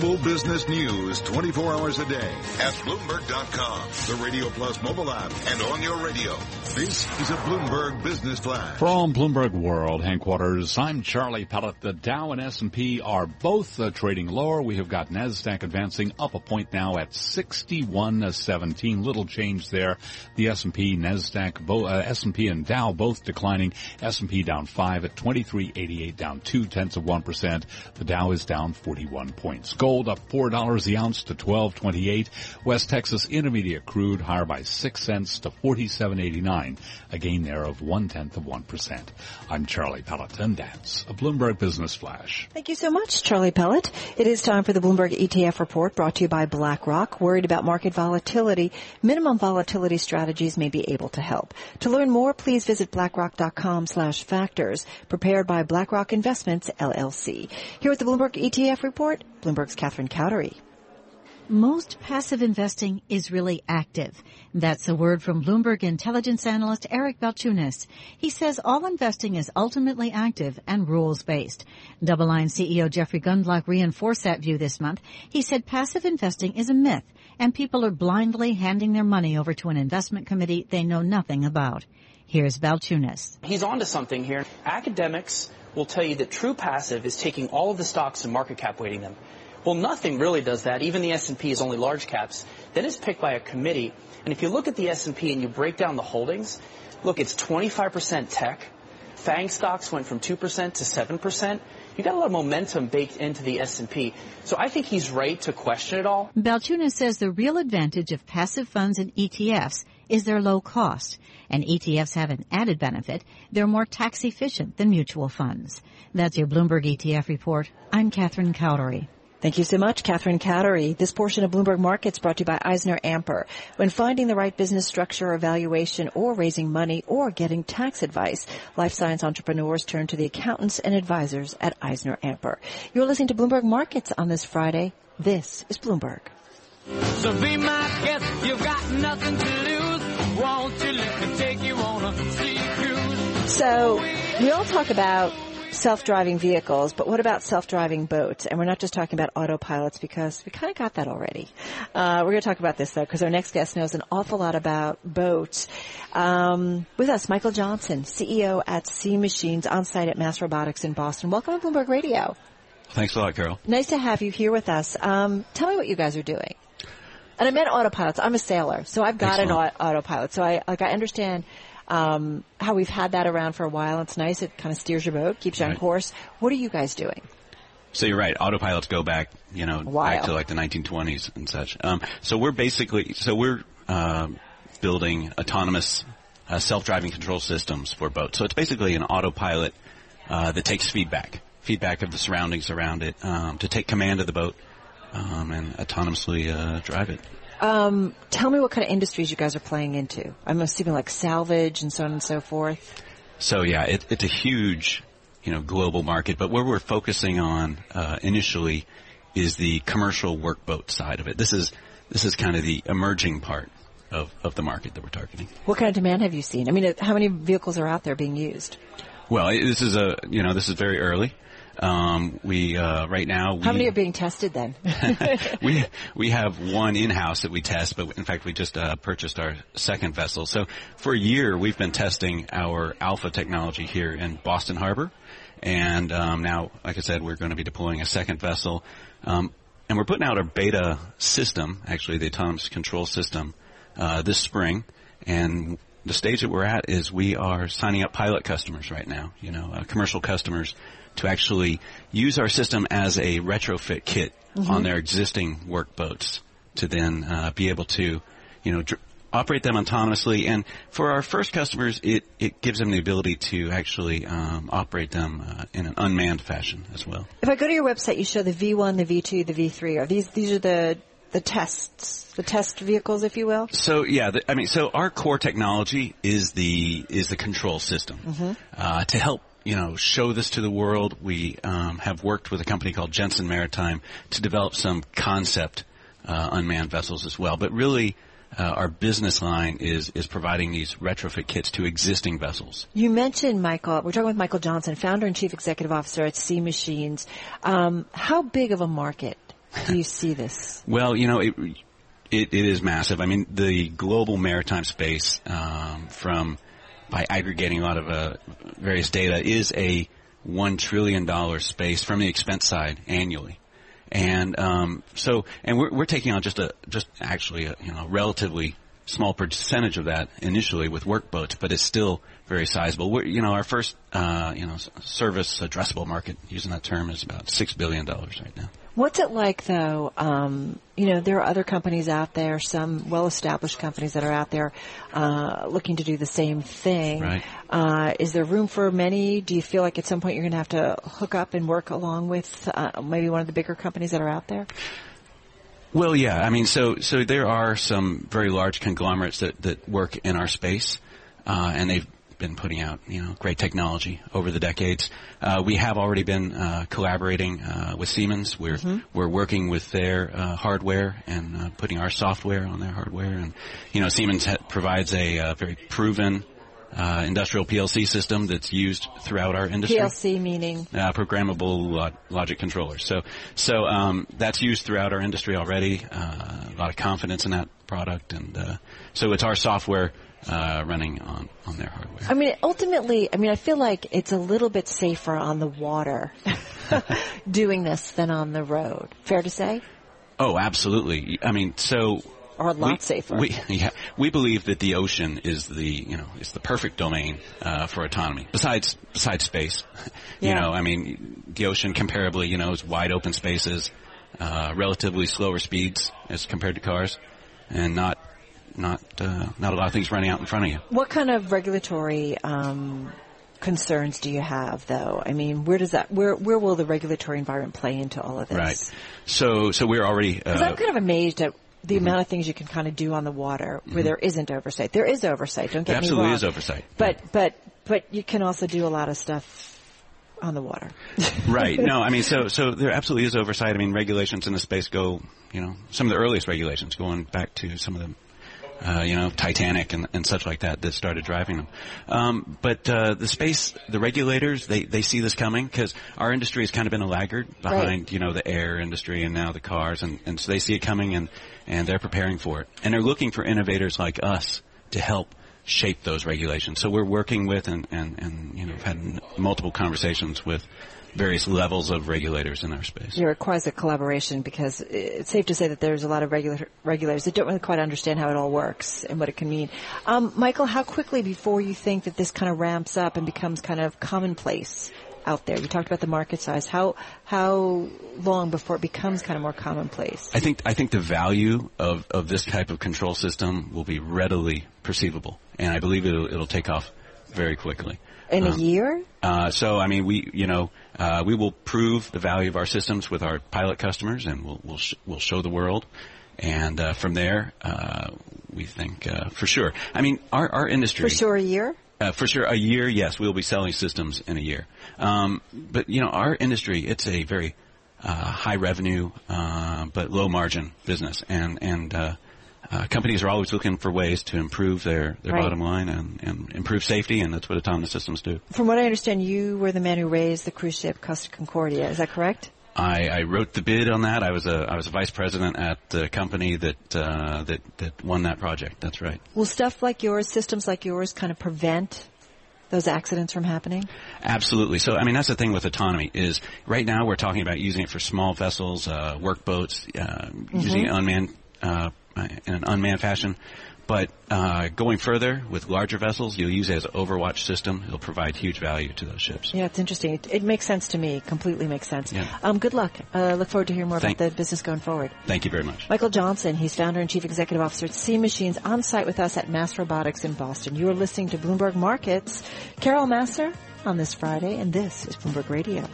Global business news 24 hours a day at Bloomberg.com, the Radio Plus mobile app, and on your radio. This is a Bloomberg Business Flash. From Bloomberg World headquarters, I'm Charlie Pellet. The Dow and S&P are both uh, trading lower. We have got NASDAQ advancing up a point now at 61.17. Little change there. The S&P, NASDAQ, bo- uh, S&P and Dow both declining. S&P down 5 at 23.88, down 2 tenths of 1%. The Dow is down 41 points. Gold up $4 the ounce to 12.28. West Texas Intermediate crude higher by 6 cents to 47.89, a gain there of one tenth of 1%. I'm Charlie Pellet and that's a Bloomberg Business Flash. Thank you so much, Charlie Pellet. It is time for the Bloomberg ETF report brought to you by BlackRock. Worried about market volatility? Minimum volatility strategies may be able to help. To learn more, please visit blackrock.com slash factors. Prepared by BlackRock Investments, LLC. Here with the Bloomberg ETF report, Bloomberg's Catherine Cowdery. Most passive investing is really active. That's a word from Bloomberg intelligence analyst Eric Balchunas. He says all investing is ultimately active and rules-based. Double Line CEO Jeffrey Gundlach reinforced that view this month. He said passive investing is a myth and people are blindly handing their money over to an investment committee they know nothing about. Here's Balchunas. He's onto something here. Academics will tell you that true passive is taking all of the stocks and market cap weighting them. Well, nothing really does that. Even the S&P is only large caps. Then it's picked by a committee. And if you look at the S&P and you break down the holdings, look, it's 25% tech. FANG stocks went from 2% to 7%. You got a lot of momentum baked into the S&P. So I think he's right to question it all. Balchunas says the real advantage of passive funds and ETFs is their low cost. And ETFs have an added benefit. They're more tax efficient than mutual funds. That's your Bloomberg ETF report. I'm Catherine Cowdery. Thank you so much, Catherine Cowdery. This portion of Bloomberg Markets brought to you by Eisner Amper. When finding the right business structure or valuation or raising money or getting tax advice, life science entrepreneurs turn to the accountants and advisors at Eisner Amper. You're listening to Bloomberg Markets on this Friday. This is Bloomberg. So be my guest, you've got nothing to lose. Won't you let me take you on a sea cruise? So we all talk about self-driving vehicles, but what about self-driving boats? And we're not just talking about autopilots because we kind of got that already. Uh, we're going to talk about this though because our next guest knows an awful lot about boats. Um, with us, Michael Johnson, CEO at Sea Machines, on site at Mass Robotics in Boston. Welcome to Bloomberg Radio. Thanks a lot, Carol. Nice to have you here with us. Um, tell me what you guys are doing. And I meant autopilots. I'm a sailor, so I've got Excellent. an au- autopilot. So I like I understand um, how we've had that around for a while. It's nice. It kind of steers your boat, keeps you on course. What are you guys doing? So you're right. Autopilots go back, you know, back to like the 1920s and such. Um, so we're basically, so we're um building autonomous uh, self-driving control systems for boats. So it's basically an autopilot uh, that takes feedback, feedback of the surroundings around it, um, to take command of the boat um, and autonomously uh, drive it. Um, tell me what kind of industries you guys are playing into. I'm assuming like salvage and so on and so forth. So yeah, it, it's a huge, you know, global market. But where we're focusing on uh, initially is the commercial workboat side of it. This is this is kind of the emerging part of, of the market that we're targeting. What kind of demand have you seen? I mean, uh, how many vehicles are out there being used? Well, this is a you know this is very early. Um, we uh, right now we, How many are being tested then? we we have one in house that we test, but in fact we just uh, purchased our second vessel. So for a year we've been testing our alpha technology here in Boston Harbor, and um, now, like I said, we're going to be deploying a second vessel, um, and we're putting out our beta system, actually the autonomous control system, uh, this spring, and the stage that we're at is we are signing up pilot customers right now, you know, uh, commercial customers to actually use our system as a retrofit kit Mhm. on their existing workboats to then uh, be able to, you know, dr- operate them autonomously. And for our first customers, it, it gives them the ability to actually um, operate them uh, in an unmanned fashion as well. if I go to your website, you show the V1, the V2, the V3. Are these these are the the tests, the test vehicles, if you will? So yeah, the, I mean, so our core technology is the is the control system. Mm-hmm. uh, to help you know show this to the world. We um, have worked with a company called Jensen Maritime to develop some concept uh, unmanned vessels as well. But really, uh, our business line is is providing these retrofit kits to existing vessels. You mentioned Michael. We're talking with Michael Johnson, founder and chief executive officer at Sea Machines. Um, how big of a market do you see this? Well, you know, it, it, it is massive. I mean, the global maritime space, um, from by aggregating a lot of uh, various data, is a one trillion dollar space from the expense side annually. And um, so, and we're, we're taking on just a just actually a you know relatively small percentage of that initially with work boats, but it's still very sizable. We're, you know, our first uh, you know service addressable market, using that term, is about six billion dollars right now. What's it like though? Um, you know, there are other companies out there, some well-established companies that are out there uh, looking to do the same thing. Right. Uh, is there room for many? Do you feel like at some point you're going to have to hook up and work along with uh, maybe one of the bigger companies that are out there? Well, yeah. I mean, so so there are some very large conglomerates that that work in our space, uh, and they've been putting out you know great technology over the decades. Uh, we have already been uh, collaborating uh, with Siemens. We're we're working with their uh, hardware and uh, putting our software on their hardware, and you know Siemens ha- provides a uh, very proven. Uh, industrial PLC system that's used throughout our industry PLC meaning uh, programmable lo- logic controllers. So, so um, that's used throughout our industry already. Uh, a lot of confidence in that product, and uh, so it's our software uh, running on on their hardware. I mean, ultimately, I mean, I feel like it's a little bit safer on the water doing this than on the road. Fair to say? Oh, absolutely. I mean, so. Or a lot we, safer. We, yeah, we believe that the ocean is the, you know, is the perfect domain uh, for autonomy. Besides, besides space, you Yeah. know, I mean, the ocean comparably, you know, is wide open spaces, uh, relatively slower speeds as compared to cars, and not, not, uh, not a lot of things running out in front of you. What kind of regulatory um, concerns do you have, though? I mean, where does that where where will the regulatory environment play into all of this? Right. So, so we're already. Because Uh, I'm kind of amazed at the Mm-hmm. amount of things you can kind of do on the water where there isn't oversight. There is oversight. Don't get there me absolutely wrong. is oversight. But but but you can also do a lot of stuff on the water. right. No, I mean, so so there absolutely is oversight. I mean, regulations in the space go, you know, some of the earliest regulations going back to some of them. Uh, you know, Titanic and, and such like that that started driving them. Um, but uh, the space, the regulators, they, they see this coming because our industry has kind of been a laggard behind, you know, the air industry and now the cars, and, and so they see it coming and, and they're preparing for it. And they're looking for innovators like us to help shape those regulations. So we're working with and, and, and you know, have had multiple conversations with various levels of regulators in our space. It requires a collaboration because it's safe to say that there's a lot of regulator, regulators that don't really quite understand how it all works and what it can mean. Um, Michael, how quickly before you think that this kind of ramps up and becomes kind of commonplace out there? You talked about the market size. How how long before it becomes kind of more commonplace? I think I think the value of, of this type of control system will be readily perceivable, and I believe it'll it'll take off very quickly. In a Um, year? Uh, so I mean, we you know uh, we will prove the value of our systems with our pilot customers, and we'll we'll sh- we'll show the world, and uh, from there uh, we think uh, for sure. I mean, our our industry For sure a year? uh, for sure, a year, yes, we'll be selling systems in a year. Um, but you know, our industry, it's a very uh, high revenue uh, but low margin business, and and uh, companies are always looking for ways to improve their their Right. bottom line and, and improve safety, and that's what autonomous systems do. From what I understand, you were the man who raised the cruise ship Costa Concordia. Is that correct? I, I wrote the bid on that. I was a I was a vice president at the company that uh, that that won that project. That's right. Will stuff like yours, systems like yours, kind of prevent those accidents from happening? Absolutely. So, I mean, that's the thing with autonomy is right now we're talking about using it for small vessels, uh, workboats, uh, using unmanned, uh, in an unmanned fashion. But uh, going further with larger vessels, you'll use it as an overwatch system. It'll provide huge value to those ships. Yeah, it's interesting. It, it makes sense to me. Completely makes sense. Yeah. Um, good luck. Uh, look forward to hearing more Thank- about the business going forward. Thank you very much. Michael Johnson, he's founder and chief executive officer at Sea Machines on site with us at Mass Robotics in Boston. You are listening to Bloomberg Markets. Carol Massar on this Friday, and this is Bloomberg Radio.